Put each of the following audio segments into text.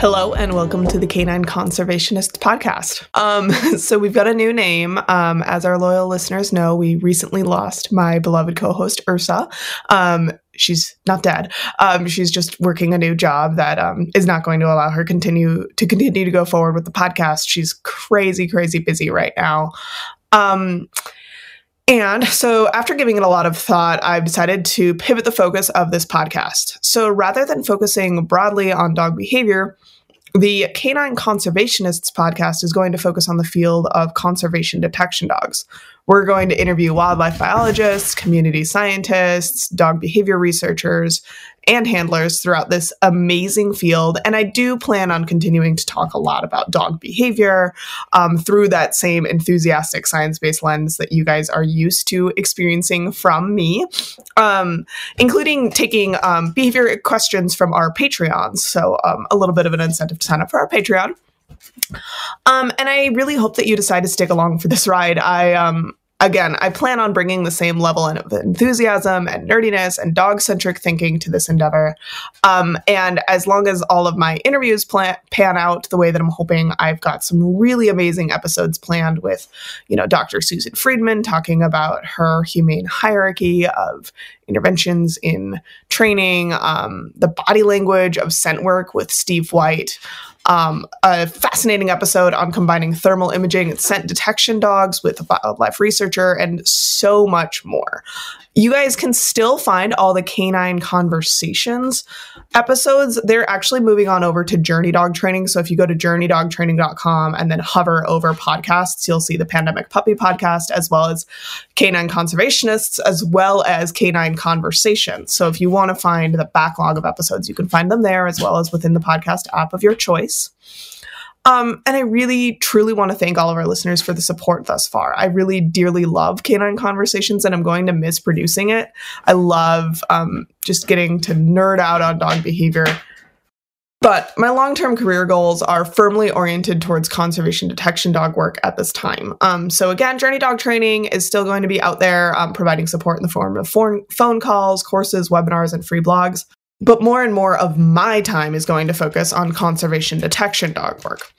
Hello and welcome to the Canine Conservationist podcast. Um, so we've got a new name. Um, as our loyal listeners know, we recently lost my beloved co-host Ursa. Um, she's not dead. Um, she's just working a new job that um, is not going to allow her continue to continue to go forward with the podcast. She's crazy, crazy busy right now. Um, and so, after giving it a lot of thought, I've decided to pivot the focus of this podcast. So, rather than focusing broadly on dog behavior, the Canine Conservationists podcast is going to focus on the field of conservation detection dogs. We're going to interview wildlife biologists, community scientists, dog behavior researchers, and handlers throughout this amazing field. And I do plan on continuing to talk a lot about dog behavior um, through that same enthusiastic science based lens that you guys are used to experiencing from me, um, including taking um, behavior questions from our Patreons. So, um, a little bit of an incentive to sign up for our Patreon. Um, and I really hope that you decide to stick along for this ride. I um, again, I plan on bringing the same level of enthusiasm and nerdiness and dog centric thinking to this endeavor. Um, and as long as all of my interviews plan- pan out the way that I'm hoping, I've got some really amazing episodes planned with, you know, Dr. Susan Friedman talking about her humane hierarchy of interventions in training, um, the body language of scent work with Steve White um, a fascinating episode on combining thermal imaging and scent detection dogs with a wildlife researcher, and so much more. You guys can still find all the canine conversations episodes. They're actually moving on over to Journey Dog Training. So if you go to journeydogtraining.com and then hover over podcasts, you'll see the Pandemic Puppy podcast, as well as Canine Conservationists, as well as Canine Conversations. So if you want to find the backlog of episodes, you can find them there, as well as within the podcast app of your choice. Um, and I really, truly want to thank all of our listeners for the support thus far. I really dearly love Canine Conversations, and I'm going to miss producing it. I love um, just getting to nerd out on dog behavior. But my long term career goals are firmly oriented towards conservation detection dog work at this time. Um, so, again, Journey Dog Training is still going to be out there um, providing support in the form of phone calls, courses, webinars, and free blogs but more and more of my time is going to focus on conservation detection dog work.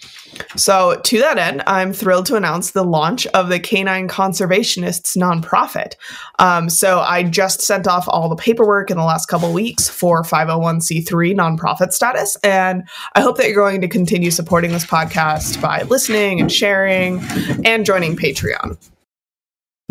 So, to that end, I'm thrilled to announce the launch of the Canine Conservationists nonprofit. Um, so, I just sent off all the paperwork in the last couple weeks for 501c3 nonprofit status, and I hope that you're going to continue supporting this podcast by listening and sharing and joining Patreon.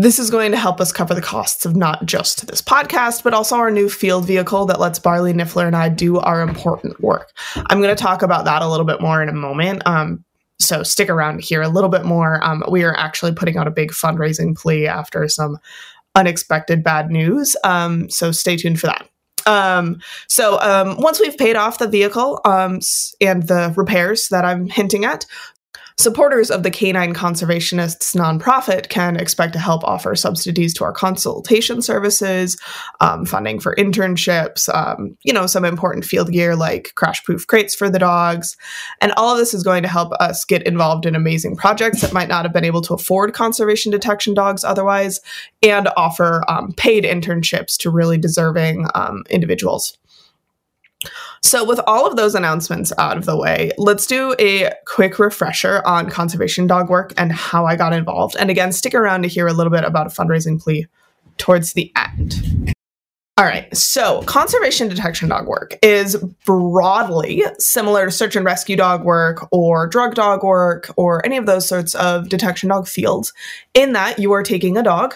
This is going to help us cover the costs of not just this podcast, but also our new field vehicle that lets Barley Niffler and I do our important work. I'm going to talk about that a little bit more in a moment. Um, so stick around here a little bit more. Um, we are actually putting out a big fundraising plea after some unexpected bad news. Um, so stay tuned for that. Um, so um, once we've paid off the vehicle um, and the repairs that I'm hinting at, Supporters of the Canine Conservationists nonprofit can expect to help offer subsidies to our consultation services, um, funding for internships, um, you know, some important field gear like crash proof crates for the dogs. And all of this is going to help us get involved in amazing projects that might not have been able to afford conservation detection dogs otherwise, and offer um, paid internships to really deserving um, individuals. So, with all of those announcements out of the way, let's do a quick refresher on conservation dog work and how I got involved. And again, stick around to hear a little bit about a fundraising plea towards the end. All right, so conservation detection dog work is broadly similar to search and rescue dog work or drug dog work or any of those sorts of detection dog fields, in that you are taking a dog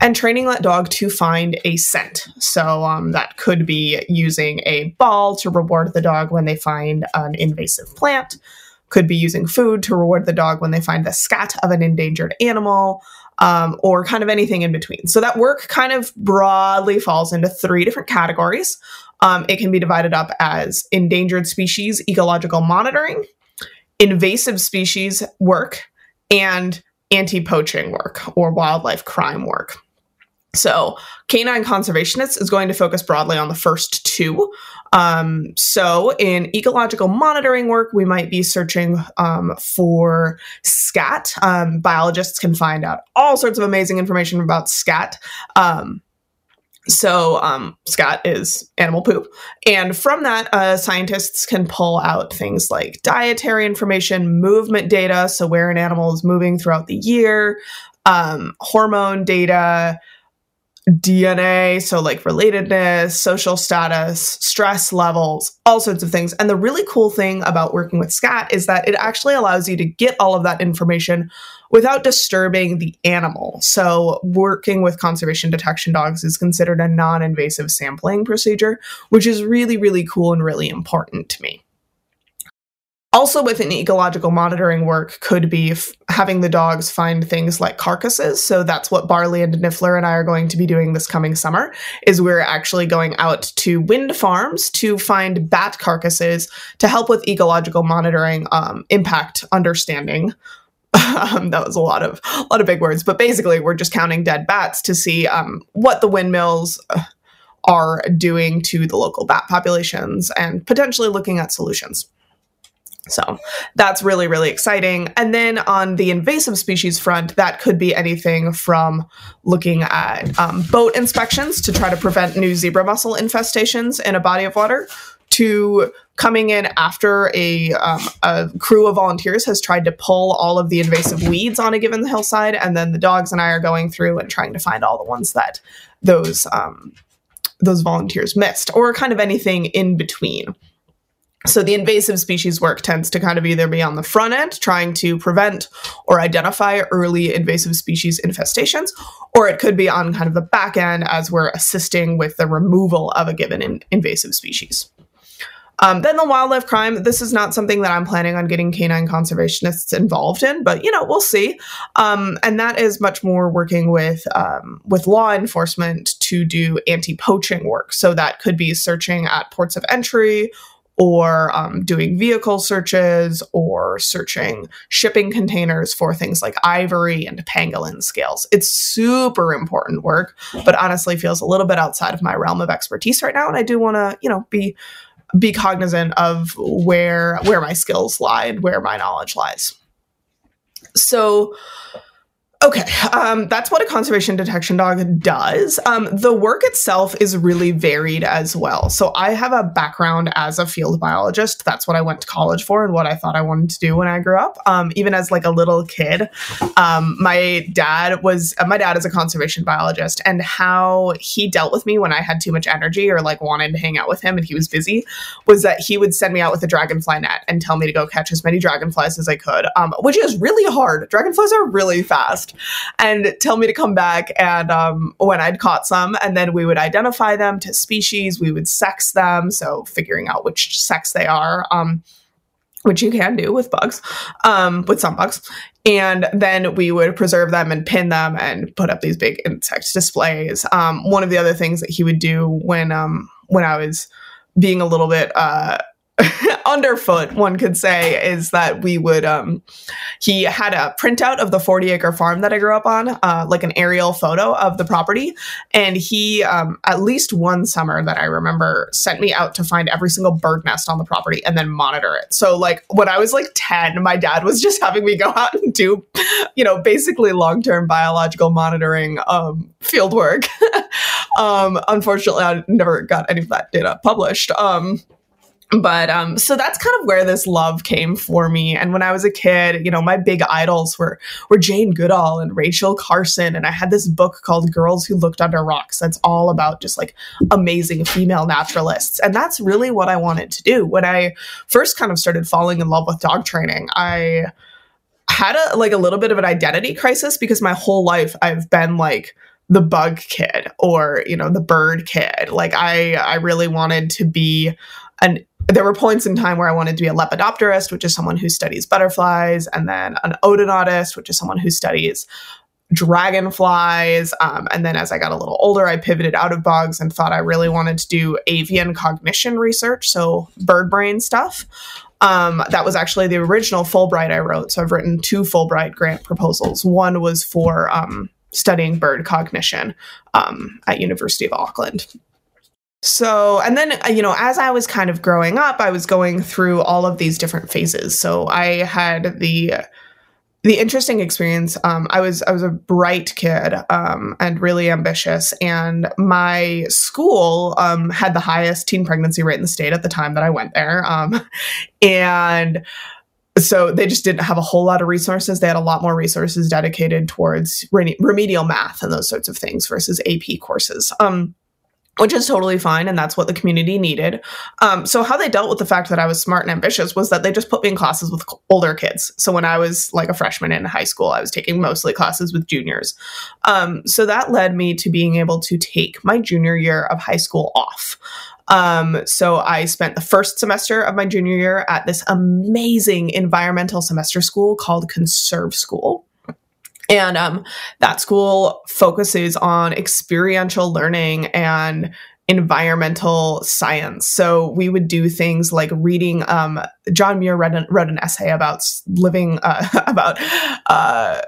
and training that dog to find a scent. So um, that could be using a ball to reward the dog when they find an invasive plant, could be using food to reward the dog when they find the scat of an endangered animal. Um, or kind of anything in between. So that work kind of broadly falls into three different categories. Um, it can be divided up as endangered species ecological monitoring, invasive species work, and anti poaching work or wildlife crime work. So, canine conservationists is going to focus broadly on the first two. Um, so, in ecological monitoring work, we might be searching um, for scat. Um, biologists can find out all sorts of amazing information about scat. Um, So, um, scat is animal poop. And from that, uh, scientists can pull out things like dietary information, movement data, so where an animal is moving throughout the year, um, hormone data, DNA, so like relatedness, social status, stress levels, all sorts of things. And the really cool thing about working with SCAT is that it actually allows you to get all of that information without disturbing the animal. So, working with conservation detection dogs is considered a non invasive sampling procedure, which is really, really cool and really important to me. Also, within ecological monitoring work, could be f- having the dogs find things like carcasses. So that's what Barley and Niffler and I are going to be doing this coming summer. Is we're actually going out to wind farms to find bat carcasses to help with ecological monitoring, um, impact understanding. Um, that was a lot of a lot of big words, but basically, we're just counting dead bats to see um, what the windmills uh, are doing to the local bat populations and potentially looking at solutions. So that's really, really exciting. And then on the invasive species front, that could be anything from looking at um, boat inspections to try to prevent new zebra mussel infestations in a body of water to coming in after a, um, a crew of volunteers has tried to pull all of the invasive weeds on a given hillside. And then the dogs and I are going through and trying to find all the ones that those, um, those volunteers missed or kind of anything in between. So the invasive species work tends to kind of either be on the front end, trying to prevent or identify early invasive species infestations, or it could be on kind of the back end as we're assisting with the removal of a given in- invasive species. Um, then the wildlife crime. This is not something that I'm planning on getting canine conservationists involved in, but you know we'll see. Um, and that is much more working with um, with law enforcement to do anti poaching work. So that could be searching at ports of entry or um, doing vehicle searches or searching shipping containers for things like ivory and pangolin scales. It's super important work, but honestly feels a little bit outside of my realm of expertise right now. And I do want to, you know, be be cognizant of where where my skills lie and where my knowledge lies. So Okay, um, that's what a conservation detection dog does. Um, the work itself is really varied as well. So I have a background as a field biologist. That's what I went to college for and what I thought I wanted to do when I grew up. Um, even as like a little kid, um, my dad was uh, my dad is a conservation biologist, and how he dealt with me when I had too much energy or like wanted to hang out with him and he was busy was that he would send me out with a dragonfly net and tell me to go catch as many dragonflies as I could, um, which is really hard. Dragonflies are really fast and tell me to come back. And um, when I'd caught some, and then we would identify them to species, we would sex them. So figuring out which sex they are. Um, which you can do with bugs, um, with some bugs. And then we would preserve them and pin them and put up these big insect displays. Um, one of the other things that he would do when um, when I was being a little bit uh, underfoot, one could say, is that we would. Um, he had a printout of the 40 acre farm that I grew up on, uh, like an aerial photo of the property. And he, um, at least one summer that I remember, sent me out to find every single bird nest on the property and then monitor it. So, like, when I was like 10, my dad was just having me go out and do, you know, basically long term biological monitoring um, field work. um, unfortunately, I never got any of that data published. Um, but um so that's kind of where this love came for me. And when i was a kid you know my big idols were were jane goodall and rachel carson. And i had this book called girls who looked under rocks that's all about just like amazing female naturalists. And that's really what i wanted to do. When i first kind of started falling in love with dog training i had a like a little bit of an identity crisis because my whole life i've been like the bug kid or you know the bird kid. Like i i really wanted to be an there were points in time where I wanted to be a lepidopterist, which is someone who studies butterflies, and then an odonatist, which is someone who studies dragonflies. Um, and then as I got a little older, I pivoted out of bugs and thought I really wanted to do avian cognition research, so bird brain stuff. Um, that was actually the original Fulbright I wrote. So I've written two Fulbright grant proposals. One was for um, studying bird cognition um, at University of Auckland. So, and then, uh, you know, as I was kind of growing up, I was going through all of these different phases. So I had the the interesting experience um, i was i was a bright kid um, and really ambitious and my school um, had the highest teen pregnancy rate in the state at the time that i went there um, and so they just didn't have a whole lot of resources they had a lot more resources dedicated towards remedial math and those sorts of things versus ap courses um, which is totally fine and that's what the community needed. Um, so how they dealt with the fact that i was smart and ambitious was that they just put me in classes with older kids. So when i was like a freshman in high school i was taking mostly classes with juniors. Um, so that led me to being able to take my junior year of high school off. Um, so I spent the first semester of my junior year at this amazing environmental semester school called Conserve School. And um, that school focuses on experiential learning and environmental science. So we would do things like reading. Um, John Muir read an, wrote an essay about living uh, about. Uh,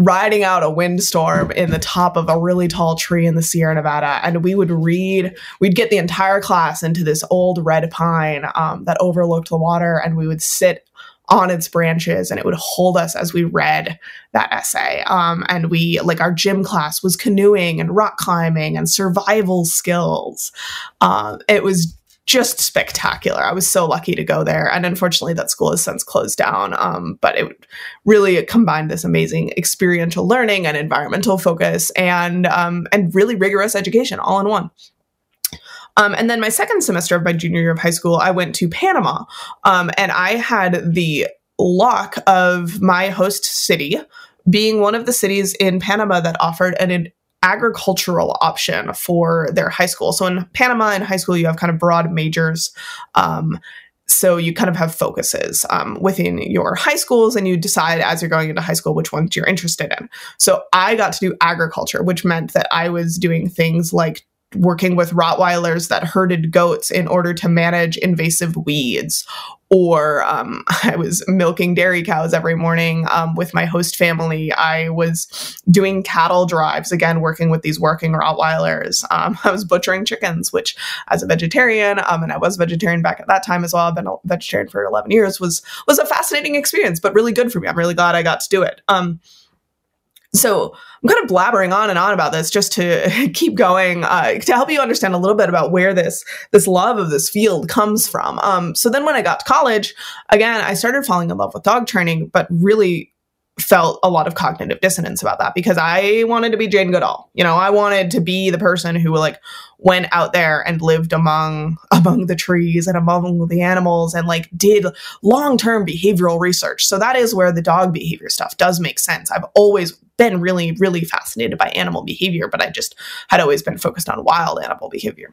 riding out a windstorm in the top of a really tall tree in the Sierra Nevada. And we would read, we'd get the entire class into this old red pine um, that overlooked the water, and we would sit on its branches and it would hold us as we read that essay. Um, and we, like, our gym class was canoeing and rock climbing and survival skills. Um, it was just spectacular. I was so lucky to go there. And unfortunately, that school has since closed down. Um, but it really combined this amazing experiential learning and environmental focus and, um, and really rigorous education all in one. Um, and then my second semester of my junior year of high school, I went to Panama. Um, and I had the luck of my host city being one of the cities in Panama that offered an agricultural option for their high school. So in Panama, in high school, you have kind of broad majors. Um, so you kind of have focuses um, within your high schools and you decide as you're going into high school which ones you're interested in so i got to do agriculture which meant that i was doing things like working with Rottweilers that herded goats in order to manage invasive weeds. Or um, I was milking dairy cows every morning um, with my host family. I was doing cattle drives, again, working with these working Rottweilers. Um, I was butchering chickens, which, as a vegetarian, um, and I was vegetarian back at that time as well, I've been a vegetarian for 11 years, was, was a fascinating experience, but really good for me. I'm really glad I got to do it. So I'm kind of blabbering on and on about this just to keep going uh, to help you understand a little bit about where this this love of this field comes from. Um, so then when I got to college, again, I started falling in love with dog training, but really felt a lot of cognitive dissonance about that because I wanted to be Jane Goodall. You know, I wanted to be the person who like went out there and lived among among the trees and among the animals and like did long-term behavioral research. So that is where the dog behavior stuff does make sense. I've always been really really fascinated by animal behavior, but I just had always been focused on wild animal behavior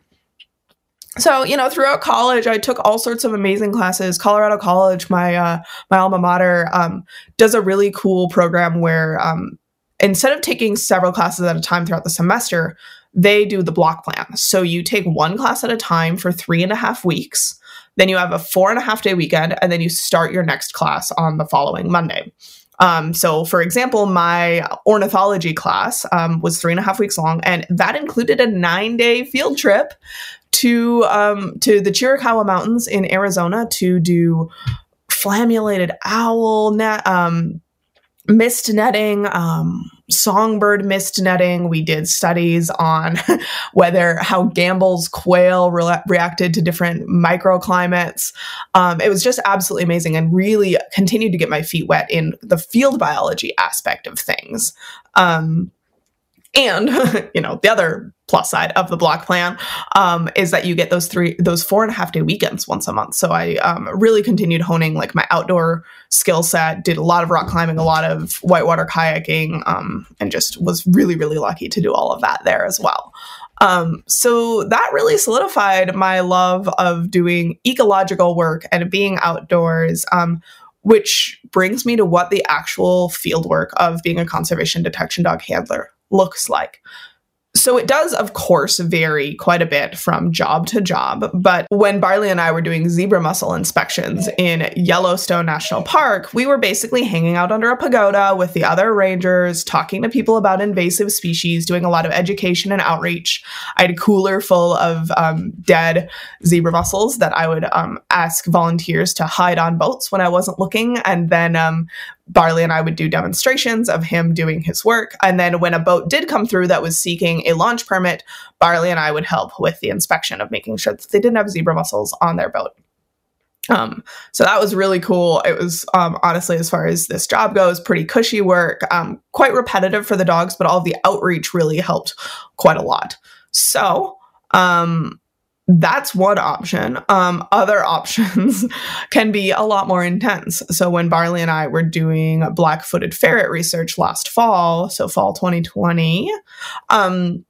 so you know throughout college i took all sorts of amazing classes. Colorado college my uh, my alma mater um, does a really cool program where um, instead of taking several classes at a time throughout the semester they do the block plan. So you take one class at a time for three and a half weeks then you have a four and a half day weekend and then you start your next class on the following monday. Um, so, for example, my ornithology class um, was three and a half weeks long, and that included a nine day field trip to um, to the Chiricahua Mountains in Arizona to do flammulated owl net, um, mist netting, um, songbird mist netting. We did studies on whether how Gambel's quail re- reacted to different microclimates. Um, it was just absolutely amazing and really continued to get my feet wet in the field biology aspect of things. Um, and you know the other plus side of the block plan um, is that you get those three those four and a half day weekends once a month. So i um, really continued honing like my outdoor skill set did a lot of rock climbing a lot of whitewater kayaking um, and just was really really lucky to do all of that there as well. Um, so that really solidified my love of doing ecological work and being outdoors um, which brings me to what the actual field work of being a conservation detection dog handler looks like. So it does, of course, vary quite a bit from job to job. But when Barley and I were doing zebra mussel inspections in Yellowstone National Park, we were basically hanging out under a pagoda with the other rangers, talking to people about invasive species, doing a lot of education and outreach. I had a cooler full of um, dead zebra mussels that I would um, ask volunteers to hide on boats when I wasn't looking, and then um, Barley and I would do demonstrations of him doing his work. And then when a boat did come through that was seeking a launch permit, Barley and I would help with the inspection of making sure that they didn't have zebra mussels on their boat. Um, so that was really cool. It was um, honestly, as far as this job goes, pretty cushy work, um, quite repetitive for the dogs, but all the outreach really helped quite a lot. So um, that's one option. Um, other options can be a lot more intense. So when Barley and I were doing black footed ferret research last fall, so fall 2020, um,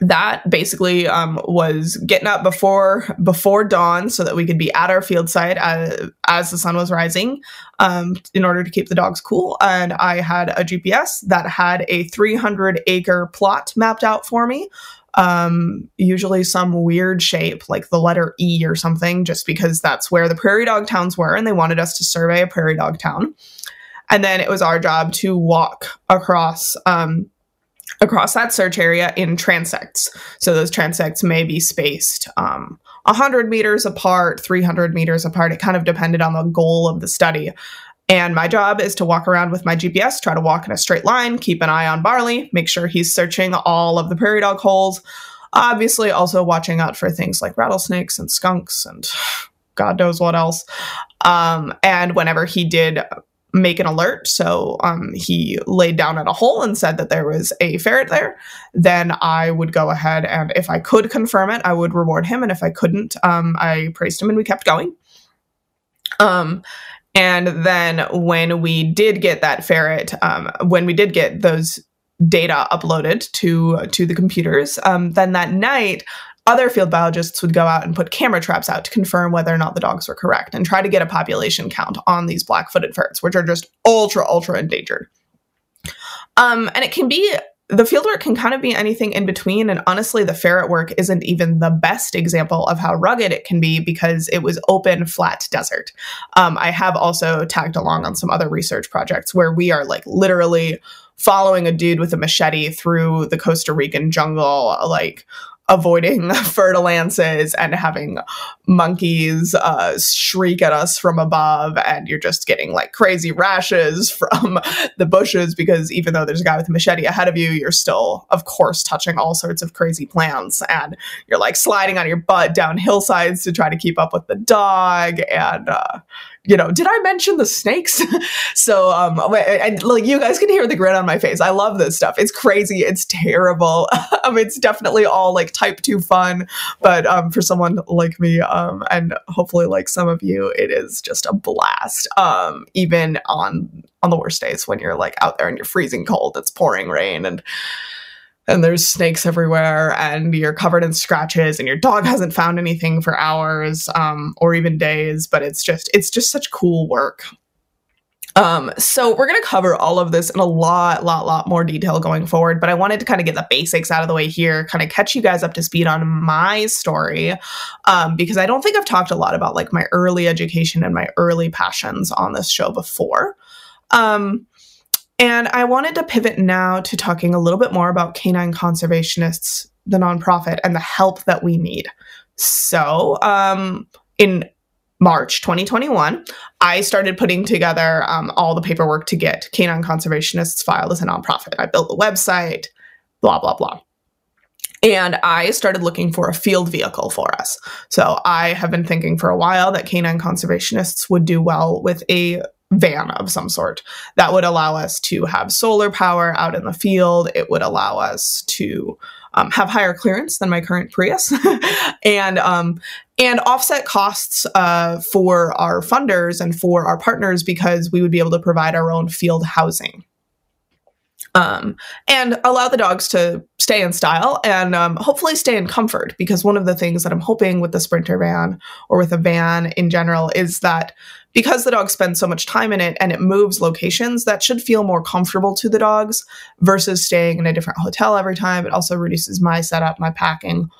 that basically um, was getting up before before dawn so that we could be at our field site as, as the sun was rising um, in order to keep the dogs cool and i had a gps that had a 300 acre plot mapped out for me um, usually some weird shape like the letter e or something just because that's where the prairie dog towns were and they wanted us to survey a prairie dog town and then it was our job to walk across um, across that search area in transects. So those transects may be spaced um, 100 meters apart, 300 meters apart. It kind of depended on the goal of the study. And my job is to walk around with my GPS, try to walk in a straight line, keep an eye on Barley, make sure he's searching all of the prairie dog holes. Obviously, also watching out for things like rattlesnakes and skunks and God knows what else. Um, and whenever he did make an alert. So um, he laid down at a hole and said that there was a ferret there. Then I would go ahead and if I could confirm it, I would reward him. And if I couldn't, um, I praised him and we kept going. Um, and then when we did get that ferret, um, when we did get those data uploaded to to the computers, um, then that night other field biologists would go out and put camera traps out to confirm whether or not the dogs were correct and try to get a population count on these black footed ferrets, which are just ultra, ultra endangered. Um, and it can be the fieldwork can kind of be anything in between. And honestly, the ferret work isn't even the best example of how rugged it can be because it was open, flat desert. Um, I have also tagged along on some other research projects where we are like literally following a dude with a machete through the Costa Rican jungle, like avoiding fer-de-lances and having monkeys uh, shriek at us from above and you're just getting like crazy rashes from the bushes because even though there's a guy with a machete ahead of you you're still of course touching all sorts of crazy plants and you're like sliding on your butt down hillsides to try to keep up with the dog and uh, you know, did I mention the snakes? so, um, and like you guys can hear the grin on my face. I love this stuff. It's crazy. It's terrible. um, it's definitely all like type two fun, but um, for someone like me, um, and hopefully like some of you, it is just a blast. Um, even on on the worst days when you're like out there and you're freezing cold, it's pouring rain, and and there's snakes everywhere and you're covered in scratches and your dog hasn't found anything for hours um, or even days but it's just it's just such cool work. Um, so we're going to cover all of this in a lot lot lot more detail going forward but i wanted to kind of get the basics out of the way here kind of catch you guys up to speed on my story um, because i don't think i've talked a lot about like my early education and my early passions on this show before. Um, and I wanted to pivot now to talking a little bit more about Canine Conservationists, the nonprofit, and the help that we need. So, um, in March 2021, I started putting together um, all the paperwork to get Canine Conservationists filed as a nonprofit. I built the website, blah, blah, blah. And I started looking for a field vehicle for us. So I have been thinking for a while that canine conservationists would do well with a van of some sort that would allow us to have solar power out in the field. It would allow us to um, have higher clearance than my current Prius, and um, and offset costs uh, for our funders and for our partners because we would be able to provide our own field housing. Um, and allow the dogs to stay in style and um, hopefully stay in comfort because one of the things that I'm hoping with the Sprinter van or with a van in general is that because the dog spends so much time in it and it moves locations, that should feel more comfortable to the dogs versus staying in a different hotel every time. It also reduces my setup, my packing,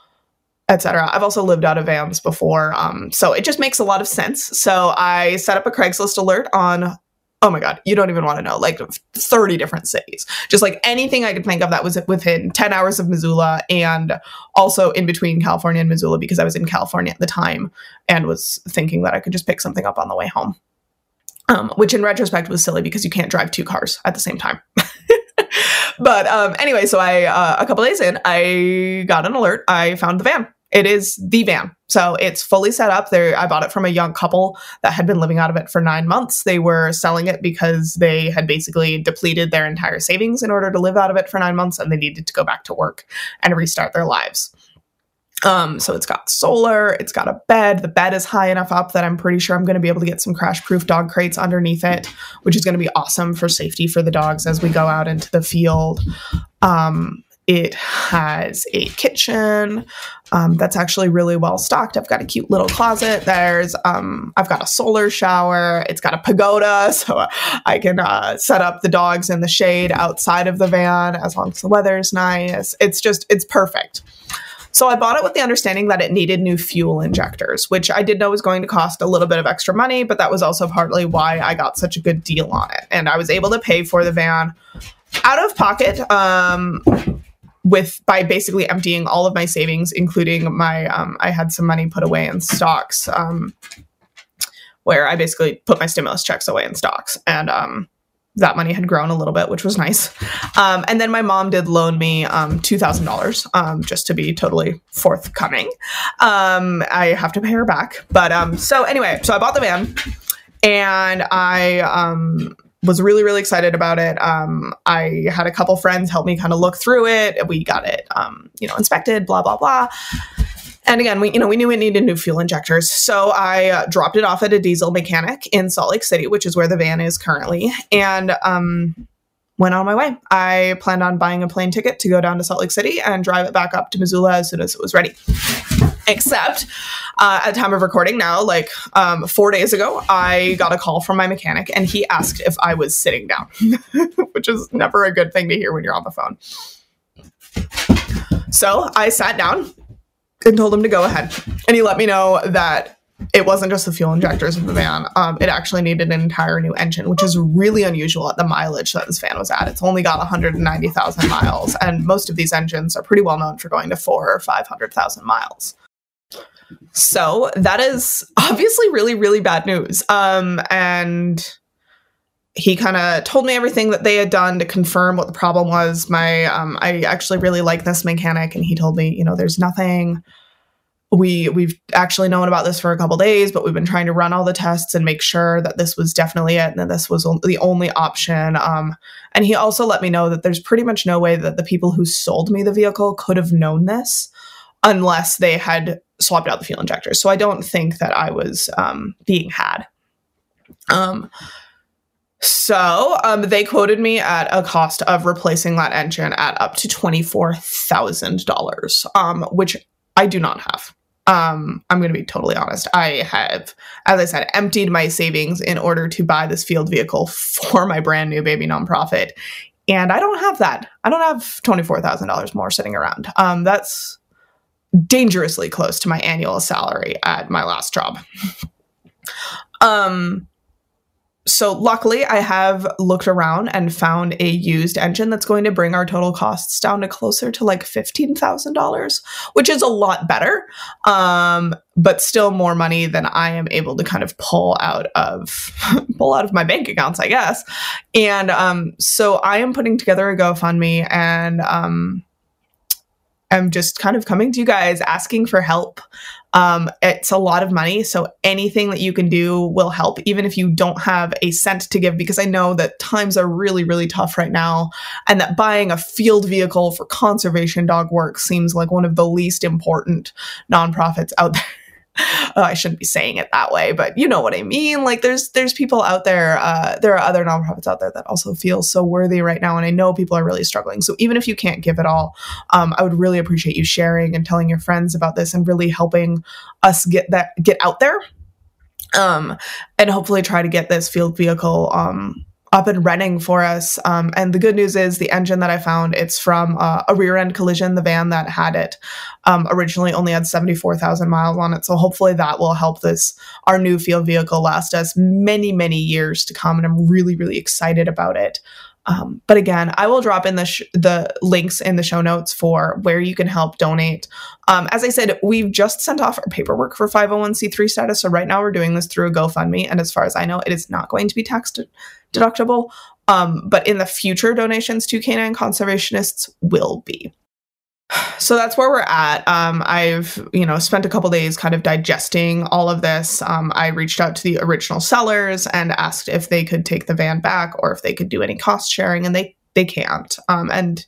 etc. I've also lived out of vans before, um, so it just makes a lot of sense. So I set up a Craigslist alert on oh my god, you don't even want to know, like 30 different cities. Just like anything I could think of that was within 10 hours of Missoula and also in between California and Missoula because I was in California at the time and was thinking that I could just pick something up on the way home. um, which in retrospect was silly because you can't drive two cars at the same time. but um, anyway, so I uh, a couple days in, I got an alert. I found the van. It is the van, so it's fully set up. There, I bought it from a young couple that had been living out of it for nine months. They were selling it because they had basically depleted their entire savings in order to live out of it for nine months, and they needed to go back to work and restart their lives. Um, so it's got solar, it's got a bed. The bed is high enough up that I'm pretty sure I'm going to be able to get some crash proof dog crates underneath it, which is going to be awesome for safety for the dogs as we go out into the field. Um, it has a kitchen um, that's actually really well stocked. I've got a cute little closet. There's um, I've got a solar shower. It's got a pagoda, so I can uh, set up the dogs in the shade outside of the van as long as the weather's nice. It's just it's perfect. So I bought it with the understanding that it needed new fuel injectors, which I did know was going to cost a little bit of extra money, but that was also partly why I got such a good deal on it. And I was able to pay for the van out of pocket um, with by basically emptying all of my savings, including my um, I had some money put away in stocks. Um, where I basically put my stimulus checks away in stocks. And um, that money had grown a little bit, which was nice. Um, and then my mom did loan me um, $2,000 um, just to be totally forthcoming. I have to pay her back. But so anyway, so I bought the van and I was really, really excited about it. I had a couple friends help me kind of look through it. We got it, you know, inspected, blah, blah, blah. And again, we you know we knew it needed new fuel injectors, so I uh, dropped it off at a diesel mechanic in Salt Lake City, which is where the van is currently, and um, went on my way. I planned on buying a plane ticket to go down to Salt Lake City and drive it back up to Missoula as soon as it was ready. Except uh, at the time of recording now, like um, four days ago, I got a call from my mechanic and he asked if I was sitting down, which is never a good thing to hear when you're on the phone. So I sat down and told him to go ahead. And he let me know that it wasn't just the fuel injectors of the van. Um, it actually needed an entire new engine, which is really unusual at the mileage that this van was at. It's only got 190,000 miles, and most of these engines are pretty well known for going to four or 500,000 miles. So that is obviously really, really bad news. Um, and he kind of told me everything that they had done to confirm what the problem was. My, um, I actually really like this mechanic, and he told me, you know, there's nothing. We we've actually known about this for a couple days, but we've been trying to run all the tests and make sure that this was definitely it, and that this was the only option. Um, and he also let me know that there's pretty much no way that the people who sold me the vehicle could have known this unless they had swapped out the fuel injectors. So I don't think that I was um, being had. Um, so um, they quoted me at a cost of replacing that engine at up to $24,000, um, which I do not have. Um, I'm going to be totally honest. I have, as I said, emptied my savings in order to buy this field vehicle for my brand new baby nonprofit. And I don't have that. I don't have $24,000 more sitting around. Um, that's dangerously close to my annual salary at my last job. um, so luckily i have looked around and found a used engine that's going to bring our total costs down to closer to like $15000 which is a lot better um, but still more money than i am able to kind of pull out of pull out of my bank accounts i guess and um, so i am putting together a gofundme and um, i'm just kind of coming to you guys asking for help um, it's a lot of money. So anything that you can do will help, even if you don't have a cent to give, because I know that times are really, really tough right now. And that buying a field vehicle for conservation dog work seems like one of the least important nonprofits out there. Uh, I shouldn't be saying it that way, but you know what I mean. Like there's there's people out there. Uh, there are other nonprofits out there that also feel so worthy right now, and I know people are really struggling. So even if you can't give it all, um, I would really appreciate you sharing and telling your friends about this, and really helping us get that get out there, um, and hopefully try to get this field vehicle um, up and running for us. Um, and the good news is the engine that I found, it's from uh, a rear end collision. The van that had it um, originally only had 74,000 miles on it. So hopefully that will help this, our new field vehicle last us many, many years to come. And I'm really, really excited about it. Um, but again, I will drop in the sh- the links in the show notes for where you can help donate. Um, as I said, we've just sent off our paperwork for 501c3 status, so right now we're doing this through a GoFundMe, and as far as I know, it is not going to be tax de- deductible. Um, but in the future, donations to canine conservationists will be so that's where we're at. Um, I've you know spent a couple days kind of digesting all of this. Um, I reached out to the original sellers and asked if they could take the van back or if they could do any cost sharing, and they they can't. Um, and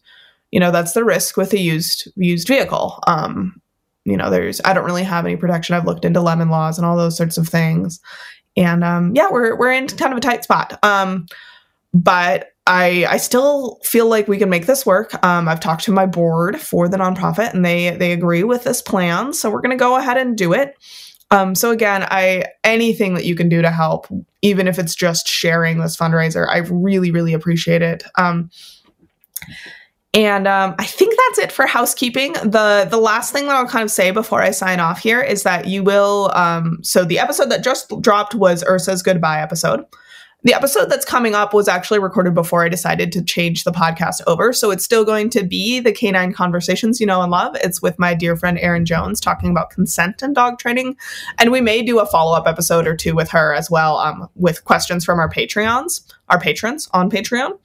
you know that's the risk with a used used vehicle. Um, you know, there's I don't really have any protection. I've looked into lemon laws and all those sorts of things, and um, yeah, we're we're in kind of a tight spot. Um, but I I still feel like we can make this work. Um, I've talked to my board for the nonprofit, and they they agree with this plan. So we're going to go ahead and do it. Um, so again, I anything that you can do to help, even if it's just sharing this fundraiser, I really really appreciate it. Um, and um, I think that's it for housekeeping. the The last thing that I'll kind of say before I sign off here is that you will. Um, so the episode that just dropped was Ursa's goodbye episode. The episode that's coming up was actually recorded before I decided to change the podcast over. So it's still going to be the Canine Conversations You Know and Love. It's with my dear friend Erin Jones talking about consent and dog training. And we may do a follow up episode or two with her as well um, with questions from our Patreons, our patrons on Patreon.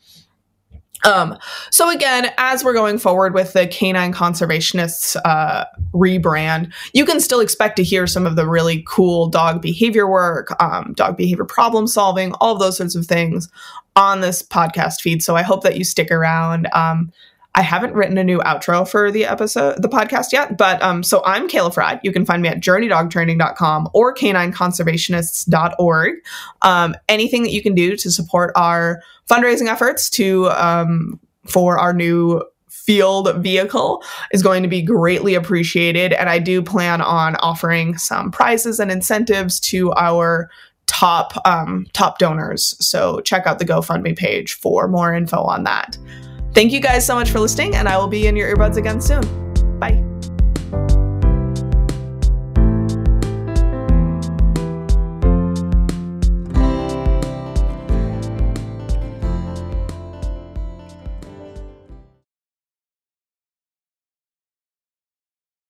Um, so again, as we're going forward with the canine conservationists uh, rebrand, you can still expect to hear some of the really cool dog behavior work, um, dog behavior problem solving, all of those sorts of things on this podcast feed. So I hope that you stick around. Um, I haven't written a new outro for the episode, the podcast yet, but um, so I'm Kayla Fratt. You can find me at journeydogtraining.com or canineconservationists.org. Um, anything that you can do to support our fundraising efforts to um, for our new field vehicle is going to be greatly appreciated. And I do plan on offering some prizes and incentives to our top um, top donors. So check out the GoFundMe page for more info on that. Thank you guys so much for listening, and I will be in your earbuds again soon. Bye.